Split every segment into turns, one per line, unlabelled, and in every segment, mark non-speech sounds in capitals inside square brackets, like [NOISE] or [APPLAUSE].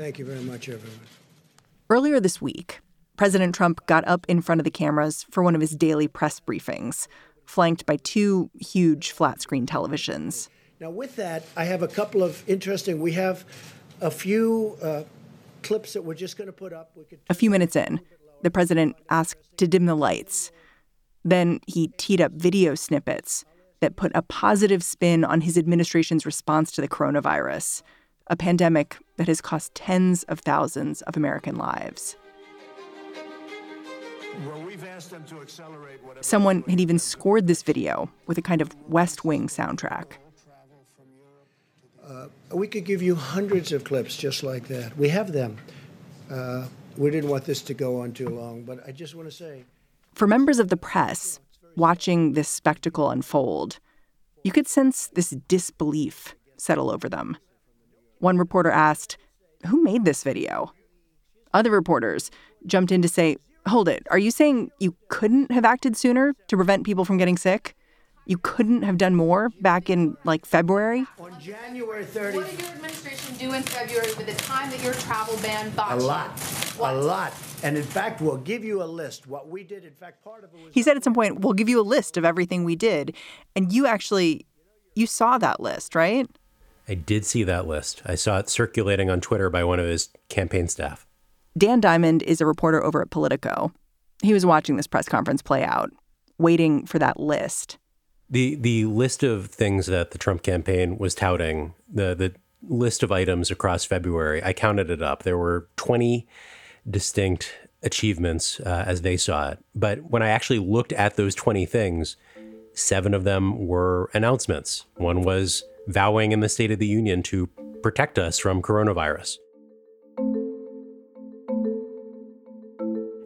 Thank you very much, everyone.
Earlier this week, President Trump got up in front of the cameras for one of his daily press briefings, flanked by two huge flat screen televisions.
Now, with that, I have a couple of interesting. We have a few uh, clips that we're just going to put up.
a few minutes in, the president asked to dim the lights. Then he teed up video snippets that put a positive spin on his administration's response to the coronavirus a pandemic that has cost tens of thousands of American lives. Someone had even scored this video with a kind of West Wing soundtrack.
Uh, we could give you hundreds of clips just like that. We have them. Uh, we didn't want this to go on too long, but I just want to say.
For members of the press watching this spectacle unfold, you could sense this disbelief settle over them. One reporter asked, Who made this video? Other reporters jumped in to say, Hold it. Are you saying you couldn't have acted sooner to prevent people from getting sick? You couldn't have done more back in like February?
On January 30th.
What did your administration do in February with the time that your travel ban got
A lot. What? A lot. And in fact, we'll give you a list. What we did, in fact, part of it was.
He said at some point, we'll give you a list of everything we did. And you actually, you saw that list, right?
I did see that list. I saw it circulating on Twitter by one of his campaign staff.
Dan Diamond is a reporter over at Politico. He was watching this press conference play out, waiting for that list.
The the list of things that the Trump campaign was touting, the the list of items across February, I counted it up. There were 20 distinct achievements uh, as they saw it. But when I actually looked at those 20 things, seven of them were announcements. One was vowing in the State of the Union to protect us from coronavirus.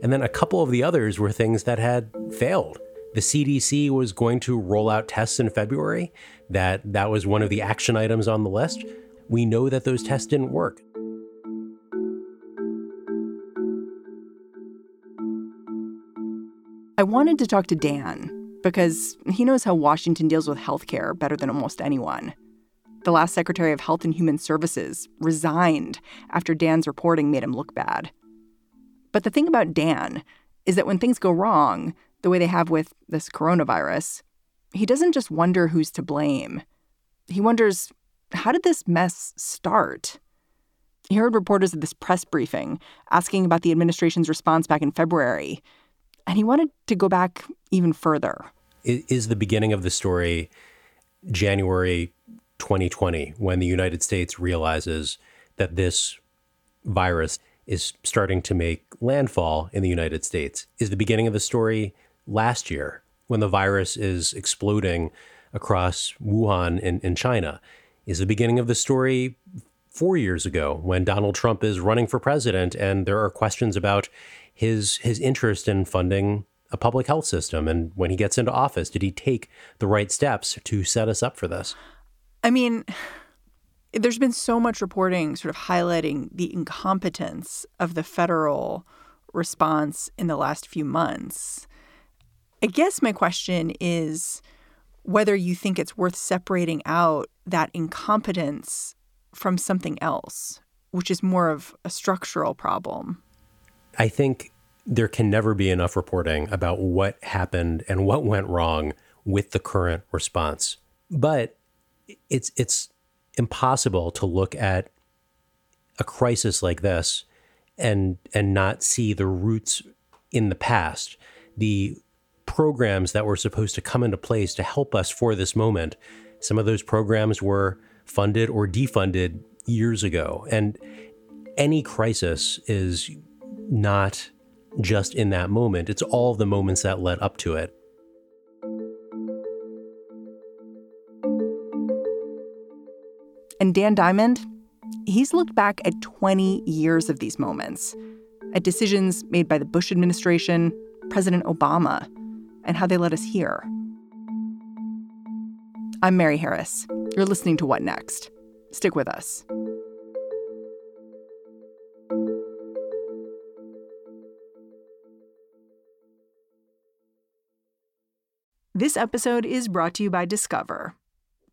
And then a couple of the others were things that had failed. The CDC was going to roll out tests in February. That that was one of the action items on the list. We know that those tests didn't work.
I wanted to talk to Dan because he knows how Washington deals with healthcare better than almost anyone. The last Secretary of Health and Human Services resigned after Dan's reporting made him look bad. But the thing about Dan is that when things go wrong, the way they have with this coronavirus, he doesn't just wonder who's to blame. He wonders, how did this mess start? He heard reporters at this press briefing asking about the administration's response back in February, and he wanted to go back even further.
Is the beginning of the story January 2020 when the United States realizes that this virus is starting to make landfall in the United States is the beginning of the story last year when the virus is exploding across Wuhan in, in China is the beginning of the story four years ago when Donald Trump is running for president and there are questions about his his interest in funding a public health system. And when he gets into office did he take the right steps to set us up for this
I mean, [SIGHS] there's been so much reporting sort of highlighting the incompetence of the federal response in the last few months. I guess my question is whether you think it's worth separating out that incompetence from something else, which is more of a structural problem.
I think there can never be enough reporting about what happened and what went wrong with the current response. But it's it's impossible to look at a crisis like this and and not see the roots in the past. The programs that were supposed to come into place to help us for this moment some of those programs were funded or defunded years ago. And any crisis is not just in that moment. It's all the moments that led up to it
And Dan Diamond, he's looked back at 20 years of these moments, at decisions made by the Bush administration, President Obama, and how they led us here. I'm Mary Harris. You're listening to What Next? Stick with us. This episode is brought to you by Discover.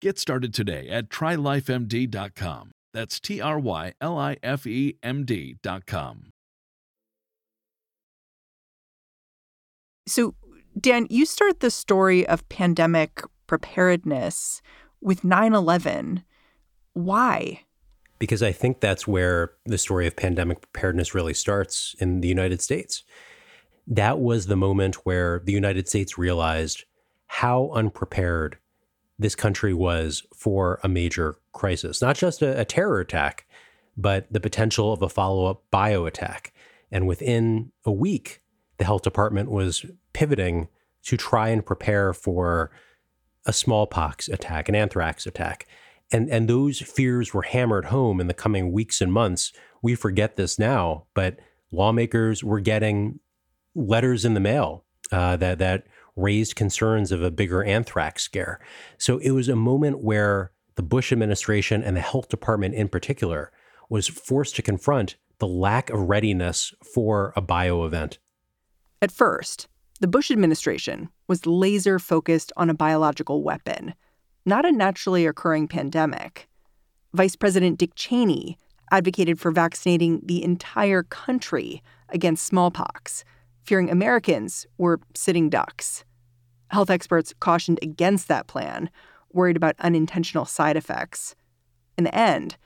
Get started today at trylifemd.com. That's T R Y L I F E M D.com.
So, Dan, you start the story of pandemic preparedness with 9 11. Why?
Because I think that's where the story of pandemic preparedness really starts in the United States. That was the moment where the United States realized how unprepared this country was for a major crisis, not just a, a terror attack, but the potential of a follow up bio attack. And within a week, the health department was pivoting to try and prepare for a smallpox attack, an anthrax attack. And, and those fears were hammered home in the coming weeks and months. We forget this now, but lawmakers were getting letters in the mail uh, that, that raised concerns of a bigger anthrax scare. So it was a moment where the Bush administration and the health department in particular was forced to confront the lack of readiness for a bio event.
At first, the Bush administration was laser focused on a biological weapon, not a naturally occurring pandemic. Vice President Dick Cheney advocated for vaccinating the entire country against smallpox, fearing Americans were sitting ducks. Health experts cautioned against that plan, worried about unintentional side effects. In the end,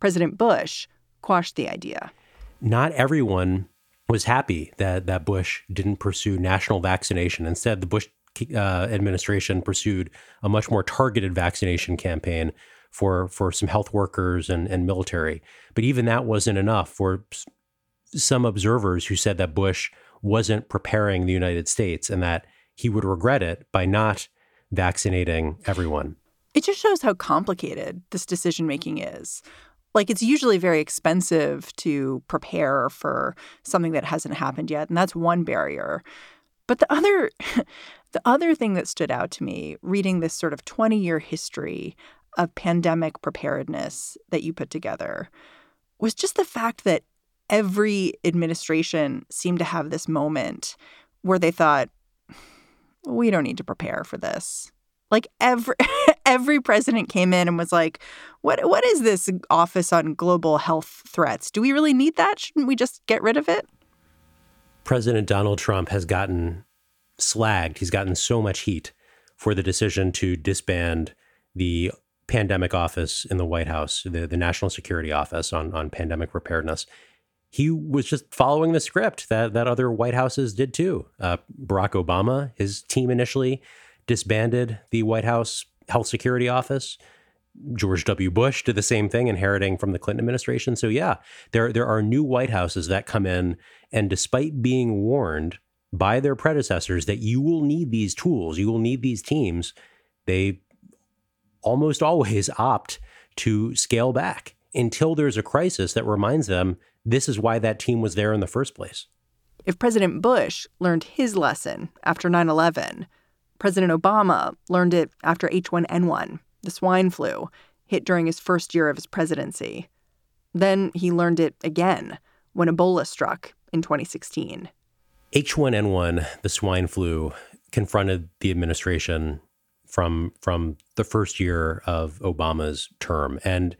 President Bush quashed the idea.
Not everyone was happy that, that Bush didn't pursue national vaccination. Instead, the Bush uh, administration pursued a much more targeted vaccination campaign for, for some health workers and, and military. But even that wasn't enough for some observers who said that Bush wasn't preparing the United States and that he would regret it by not vaccinating everyone.
It just shows how complicated this decision making is. Like, it's usually very expensive to prepare for something that hasn't happened yet. And that's one barrier. But the other, [LAUGHS] the other thing that stood out to me reading this sort of 20 year history of pandemic preparedness that you put together was just the fact that every administration seemed to have this moment where they thought, we don't need to prepare for this. Like every [LAUGHS] every president came in and was like, "What what is this office on global health threats? Do we really need that? Shouldn't we just get rid of it?"
President Donald Trump has gotten slagged. He's gotten so much heat for the decision to disband the pandemic office in the White House, the, the National Security Office on, on pandemic preparedness he was just following the script that that other White Houses did too. Uh, Barack Obama, his team initially disbanded the White House Health Security Office. George W. Bush did the same thing, inheriting from the Clinton administration. So yeah, there there are new White Houses that come in, and despite being warned by their predecessors that you will need these tools, you will need these teams, they almost always opt to scale back until there's a crisis that reminds them this is why that team was there in the first place.
If President Bush learned his lesson after 9 11, President Obama learned it after H1N1, the swine flu, hit during his first year of his presidency. Then he learned it again when Ebola struck in 2016.
H1N1, the swine flu, confronted the administration from from the first year of Obama's term. And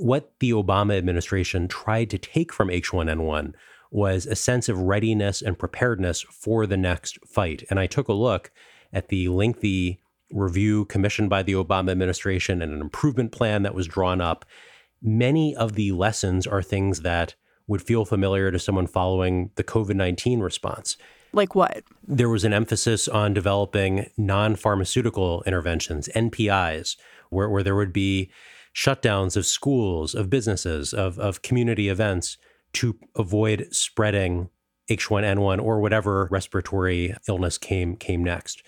what the Obama administration tried to take from H1N1 was a sense of readiness and preparedness for the next fight. And I took a look at the lengthy review commissioned by the Obama administration and an improvement plan that was drawn up. Many of the lessons are things that would feel familiar to someone following the COVID 19 response.
Like what?
There was an emphasis on developing non pharmaceutical interventions, NPIs, where, where there would be shutdowns of schools, of businesses, of, of community events to avoid spreading H1N1 or whatever respiratory illness came came next.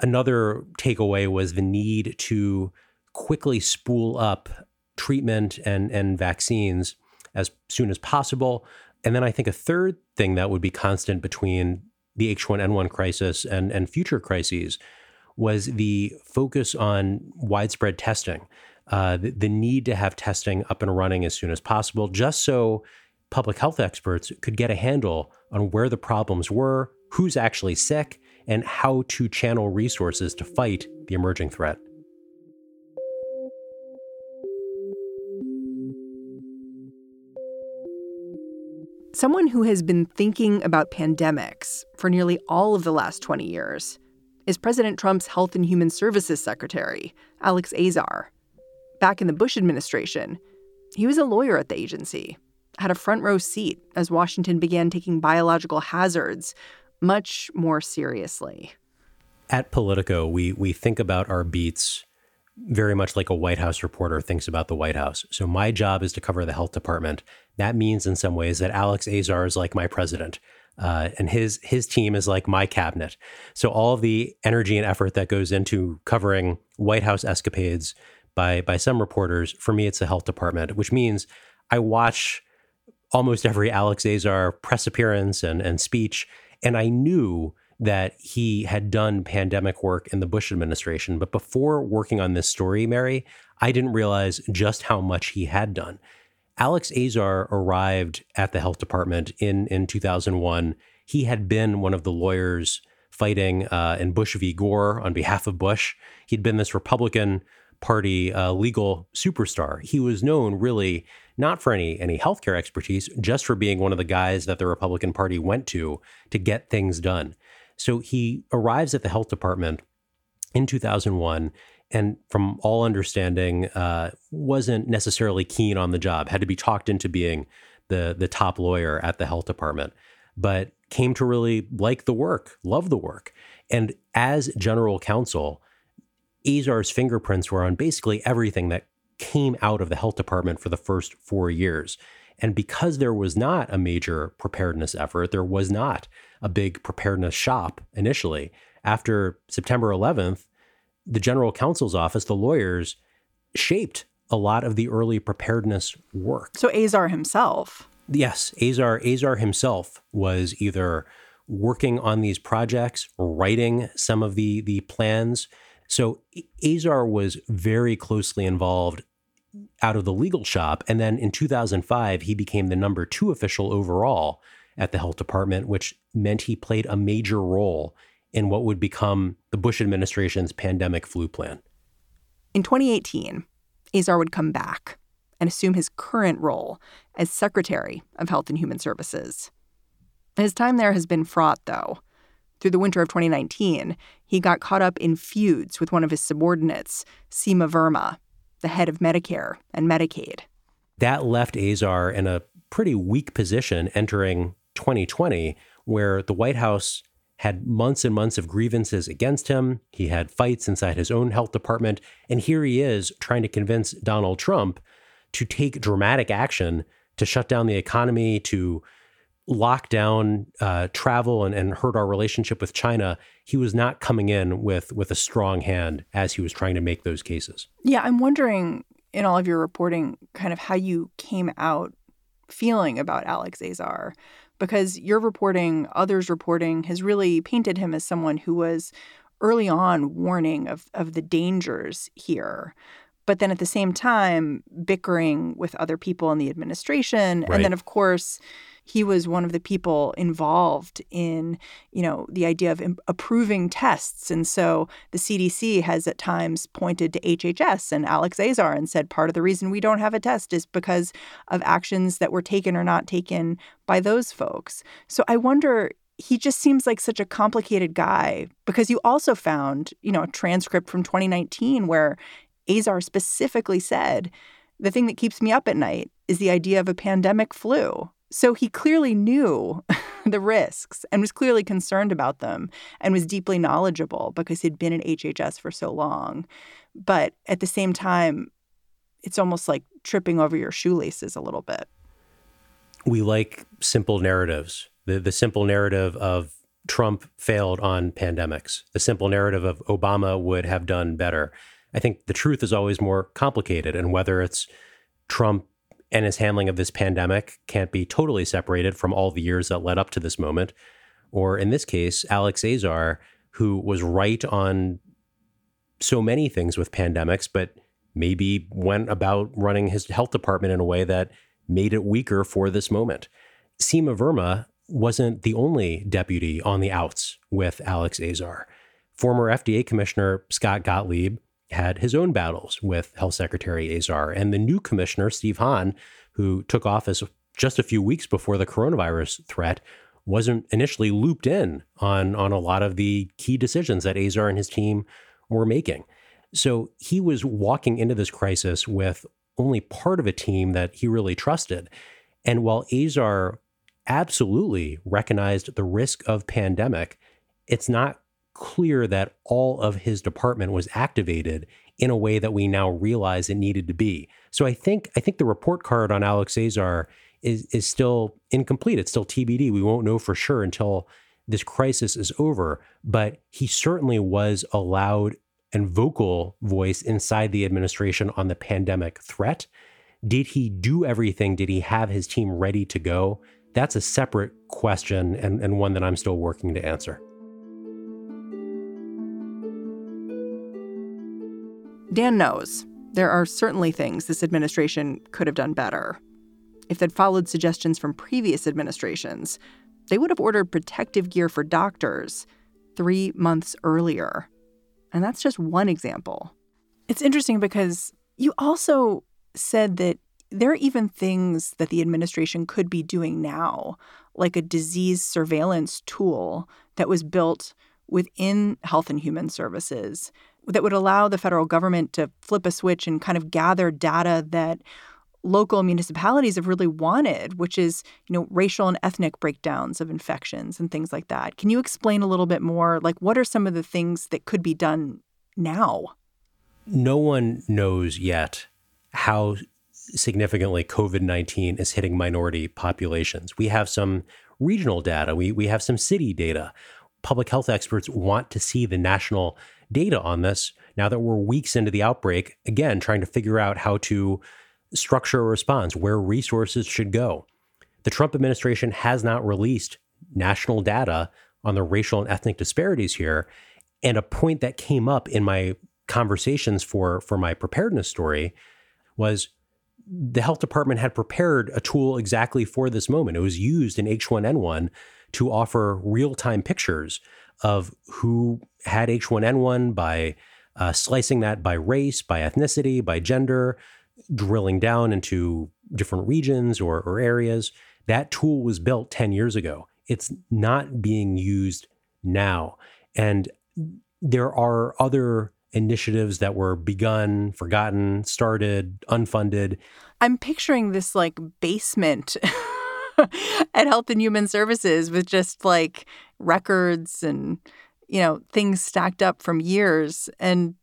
Another takeaway was the need to quickly spool up treatment and, and vaccines as soon as possible. And then I think a third thing that would be constant between the H1N1 crisis and, and future crises was the focus on widespread testing, uh, the, the need to have testing up and running as soon as possible, just so public health experts could get a handle on where the problems were, who's actually sick, and how to channel resources to fight the emerging threat.
Someone who has been thinking about pandemics for nearly all of the last 20 years is President Trump's Health and Human Services Secretary, Alex Azar. Back in the Bush administration, he was a lawyer at the agency, had a front row seat as Washington began taking biological hazards much more seriously.
At Politico, we we think about our beats very much like a White House reporter thinks about the White House. So my job is to cover the health department. That means, in some ways, that Alex Azar is like my president, uh, and his his team is like my cabinet. So all of the energy and effort that goes into covering White House escapades by by some reporters, for me, it's the health department, which means I watch almost every Alex Azar press appearance and and speech, and I knew that he had done pandemic work in the Bush administration. But before working on this story, Mary, I didn't realize just how much he had done. Alex Azar arrived at the health department in, in 2001. He had been one of the lawyers fighting uh, in Bush v. Gore on behalf of Bush. He'd been this Republican Party uh, legal superstar. He was known really not for any any healthcare expertise, just for being one of the guys that the Republican Party went to to get things done. So he arrives at the health department in 2001 and from all understanding uh, wasn't necessarily keen on the job had to be talked into being the the top lawyer at the health department but came to really like the work love the work and as general counsel azar's fingerprints were on basically everything that came out of the health department for the first four years and because there was not a major preparedness effort, there was not a big preparedness shop initially. After September 11th, the general counsel's office, the lawyers, shaped a lot of the early preparedness work.
So Azar himself.
Yes, Azar Azar himself was either working on these projects, writing some of the the plans. So Azar was very closely involved out of the legal shop. And then in 2005, he became the number two official overall at the health department, which meant he played a major role in what would become the Bush administration's pandemic flu plan.
In 2018, Azar would come back and assume his current role as Secretary of Health and Human Services. His time there has been fraught, though. Through the winter of 2019, he got caught up in feuds with one of his subordinates, Seema Verma, the head of Medicare and Medicaid.
That left Azar in a pretty weak position entering 2020, where the White House had months and months of grievances against him. He had fights inside his own health department. And here he is trying to convince Donald Trump to take dramatic action to shut down the economy, to lock down uh, travel and, and hurt our relationship with China. He was not coming in with with a strong hand as he was trying to make those cases.
Yeah, I'm wondering in all of your reporting, kind of how you came out feeling about Alex Azar, because your reporting, others' reporting, has really painted him as someone who was early on warning of of the dangers here but then at the same time bickering with other people in the administration right. and then of course he was one of the people involved in, you know, the idea of approving tests. And so the CDC has at times pointed to HHS and Alex Azar and said part of the reason we don't have a test is because of actions that were taken or not taken by those folks. So I wonder he just seems like such a complicated guy because you also found, you know, a transcript from 2019 where Azar specifically said, the thing that keeps me up at night is the idea of a pandemic flu. So he clearly knew [LAUGHS] the risks and was clearly concerned about them and was deeply knowledgeable because he'd been in HHS for so long. But at the same time, it's almost like tripping over your shoelaces a little bit.
We like simple narratives. The the simple narrative of Trump failed on pandemics. The simple narrative of Obama would have done better. I think the truth is always more complicated and whether it's Trump and his handling of this pandemic can't be totally separated from all the years that led up to this moment. Or in this case, Alex Azar, who was right on so many things with pandemics, but maybe went about running his health department in a way that made it weaker for this moment. Seema Verma wasn't the only deputy on the outs with Alex Azar. Former FDA Commissioner Scott Gottlieb had his own battles with Health Secretary Azar. And the new commissioner, Steve Hahn, who took office just a few weeks before the coronavirus threat, wasn't initially looped in on, on a lot of the key decisions that Azar and his team were making. So he was walking into this crisis with only part of a team that he really trusted. And while Azar absolutely recognized the risk of pandemic, it's not clear that all of his department was activated in a way that we now realize it needed to be. So I think I think the report card on Alex Azar is is still incomplete. It's still TBD. We won't know for sure until this crisis is over. But he certainly was a loud and vocal voice inside the administration on the pandemic threat. Did he do everything? Did he have his team ready to go? That's a separate question and, and one that I'm still working to answer.
Dan knows there are certainly things this administration could have done better. If they'd followed suggestions from previous administrations, they would have ordered protective gear for doctors three months earlier. And that's just one example. It's interesting because you also said that there are even things that the administration could be doing now, like a disease surveillance tool that was built within Health and Human Services that would allow the federal government to flip a switch and kind of gather data that local municipalities have really wanted, which is, you know, racial and ethnic breakdowns of infections and things like that. Can you explain a little bit more? Like, what are some of the things that could be done now?
No one knows yet how significantly COVID 19 is hitting minority populations. We have some regional data, we, we have some city data. Public health experts want to see the national data on this now that we're weeks into the outbreak, again, trying to figure out how to structure a response, where resources should go. The Trump administration has not released national data on the racial and ethnic disparities here. And a point that came up in my conversations for, for my preparedness story was the health department had prepared a tool exactly for this moment. It was used in H1N1 to offer real time pictures of who had H1N1 by uh, slicing that by race, by ethnicity, by gender, drilling down into different regions or, or areas. That tool was built 10 years ago. It's not being used now. And there are other initiatives that were begun, forgotten, started, unfunded.
I'm picturing this like basement [LAUGHS] at Health and Human Services with just like records and, you know, things stacked up from years and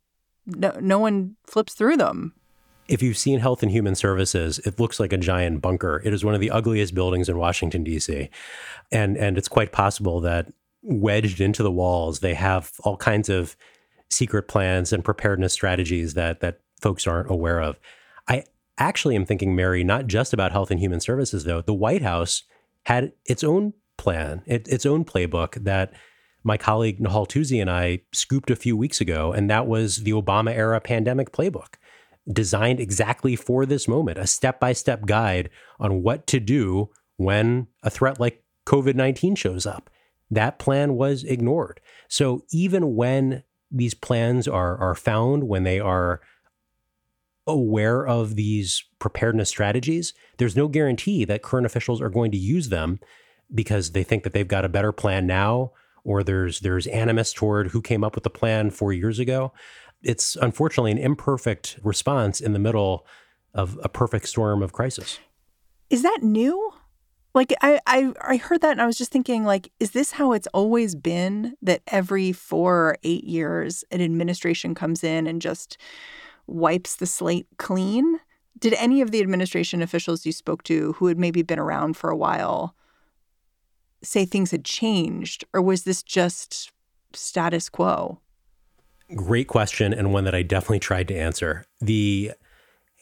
no, no one flips through them.
If you've seen Health and Human Services, it looks like a giant bunker. It is one of the ugliest buildings in Washington, D.C. And, and it's quite possible that wedged into the walls, they have all kinds of secret plans and preparedness strategies that, that folks aren't aware of. I actually am thinking, Mary, not just about Health and Human Services, though. The White House had its own plan, it, its own playbook that my colleague Nahal Toosi and I scooped a few weeks ago, and that was the Obama era pandemic playbook, designed exactly for this moment, a step by step guide on what to do when a threat like COVID 19 shows up. That plan was ignored. So even when these plans are, are found, when they are aware of these preparedness strategies, there's no guarantee that current officials are going to use them because they think that they've got a better plan now or there's there's animus toward who came up with the plan 4 years ago. It's unfortunately an imperfect response in the middle of a perfect storm of crisis.
Is that new? Like I, I I heard that and I was just thinking like is this how it's always been that every 4 or 8 years an administration comes in and just wipes the slate clean? Did any of the administration officials you spoke to who had maybe been around for a while say things had changed, or was this just status quo?
Great question, and one that I definitely tried to answer. The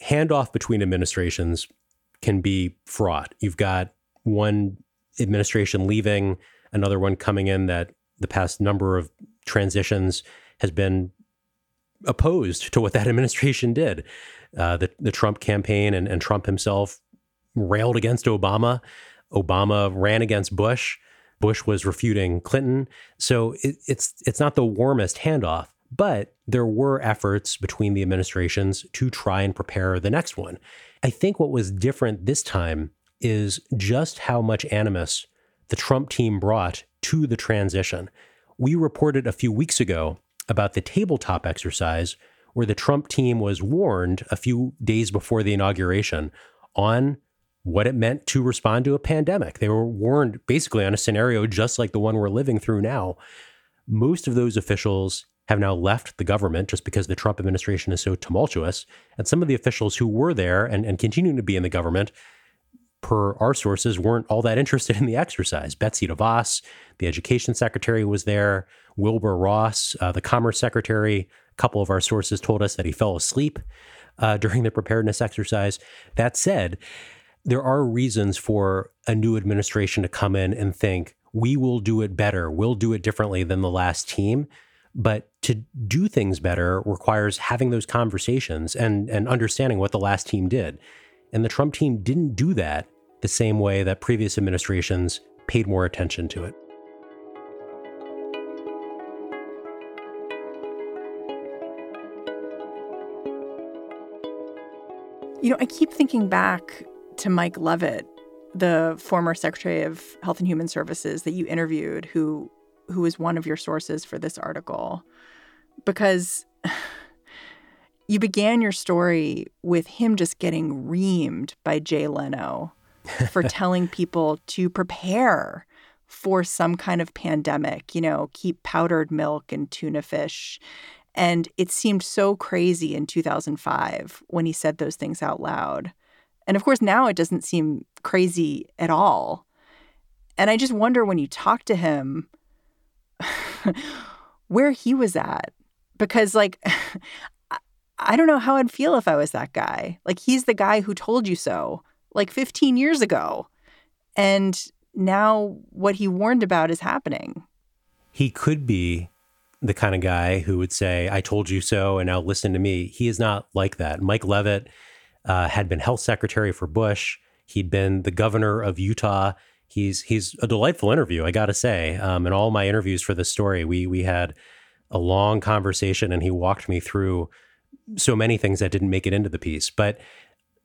handoff between administrations can be fraught. You've got one administration leaving, another one coming in that the past number of transitions has been opposed to what that [LAUGHS] administration did. Uh, the, the Trump campaign and, and Trump himself railed against Obama. Obama ran against Bush. Bush was refuting Clinton. So it, it's it's not the warmest handoff, but there were efforts between the administrations to try and prepare the next one. I think what was different this time is just how much animus the Trump team brought to the transition. We reported a few weeks ago about the tabletop exercise where the Trump team was warned a few days before the inauguration on what it meant to respond to a pandemic. They were warned basically on a scenario just like the one we're living through now. Most of those officials have now left the government just because the Trump administration is so tumultuous. And some of the officials who were there and, and continuing to be in the government, per our sources, weren't all that [LAUGHS] interested in the exercise. Betsy DeVos, the education secretary, was there. Wilbur Ross, uh, the Commerce Secretary, a couple of our sources told us that he fell asleep uh, [LAUGHS] during the preparedness exercise. That said, there are reasons for a new administration to come in and think, we will do it better, we'll do it differently than the last team. But to do things better requires having those conversations and, and understanding what the last team did. And the Trump team didn't do that the same way that previous administrations paid more attention to it.
You know, I keep thinking back to Mike Leavitt, the former Secretary of Health and Human Services that you interviewed, who who was one of your sources for this article, because [SIGHS] you began your story with him just getting reamed by Jay Leno [LAUGHS] for telling people to prepare for some kind of pandemic, you know, keep powdered milk and tuna fish and it seemed so crazy in 2005 when he said those things out loud. And of course, now it doesn't seem crazy at all. And I just wonder when you talk to him [LAUGHS] where he was at. Because, like, [LAUGHS] I don't know how I'd feel if I was that guy. Like, he's the guy who told you so, like 15 years ago. And now what he warned about is happening.
He could be the kind of guy who would say, I told you so, and now listen to me. He is not like that. Mike Leavitt uh, had been health secretary for Bush. He'd been the governor of Utah. He's he's a delightful interview, I got to say. Um, in all my interviews for this story, we we had a long conversation, and he walked me through so many things that didn't make it into the piece. But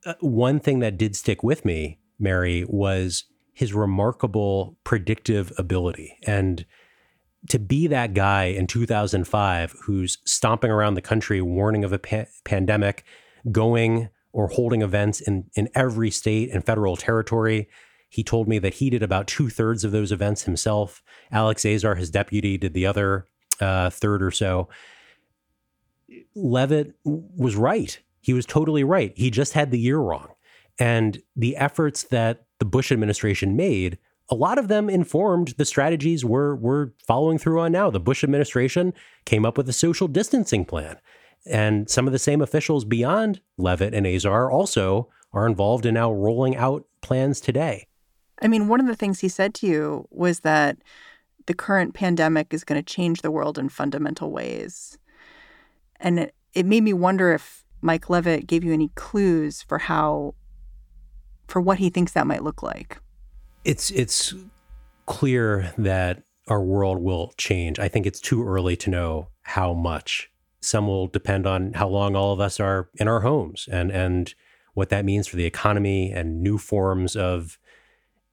uh, one thing that did stick with me, Mary, was his remarkable predictive ability and to be that guy in 2005 who's stomping around the country warning of a pa- pandemic, going or holding events in, in every state and federal territory, He told me that he did about two thirds of those events himself. Alex Azar, his deputy, did the other uh, third or so. Leavitt was right. He was totally right. He just had the year wrong. And the efforts that the Bush administration made, a lot of them informed the strategies we're, we're following through on now. The Bush administration came up with a social distancing plan. And some of the same officials beyond Leavitt and Azar also are involved in now rolling out plans today.
I mean, one of the things he said to you was that the current pandemic is going to change the world in fundamental ways. And it, it made me wonder if Mike Leavitt gave you any clues for how, for what he thinks that might look like.
It's it's clear that our world will change. I think it's too early to know how much. Some will depend on how long all of us are in our homes and and what that means for the economy and new forms of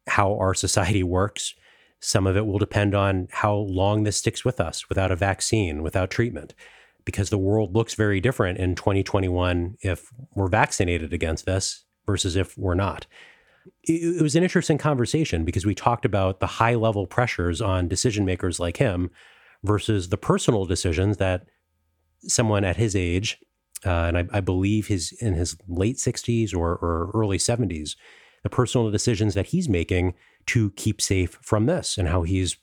how our society works. Some of it will depend on how long this sticks with us without a vaccine, without treatment, because the world looks very different in 2021 if we're vaccinated against this versus if we're not. It, was an interesting conversation because we talked about the high level pressures on decision makers like him versus the personal decisions that someone at his age, uh, and I, I, believe his in his late 60s or, or early 70s, the personal decisions that he's making to keep safe from this and how he's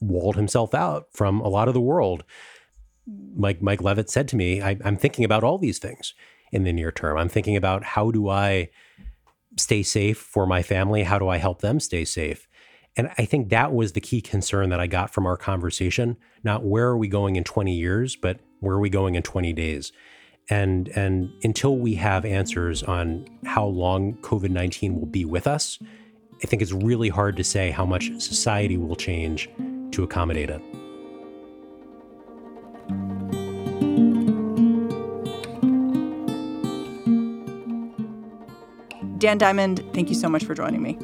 walled himself out from a lot of the world. Mike Mike Leavitt said to me, I, I'm thinking about all these things in the near term. I'm thinking about how do I stay safe for my family? How do I help them stay safe? And I think that was the key concern that I got from our conversation. Not where are we going in 20 years, but where are we going in 20 days? And and until we have answers on how long COVID-19 will be with us, I think it's really hard to say how much society will change to accommodate it.
Dan Diamond, thank you so much for joining me.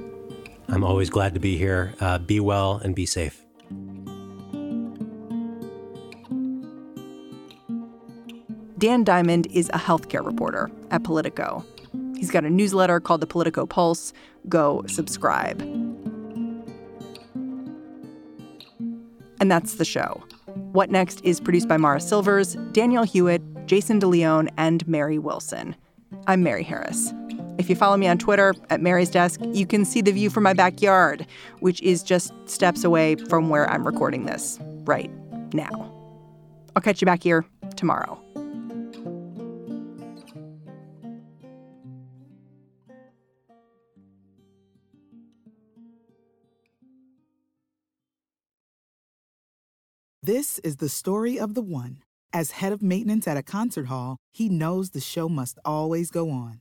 I'm always glad to be here. Uh, be well and be safe.
Dan Diamond is a healthcare reporter at Politico. He's got a newsletter called the Politico Pulse. Go subscribe. And that's the show. What Next is produced by Mara Silvers, Danielle Hewett, Jason DeLeon, and Mary Wilson. I'm Mary Harris. If you follow me on Twitter at Mary's Desk, you can see the view from my backyard, which is just steps away from where I'm recording this right now. I'll catch you back here tomorrow.
This is the story of the one. As head of maintenance at a concert hall, he knows the show must always go on.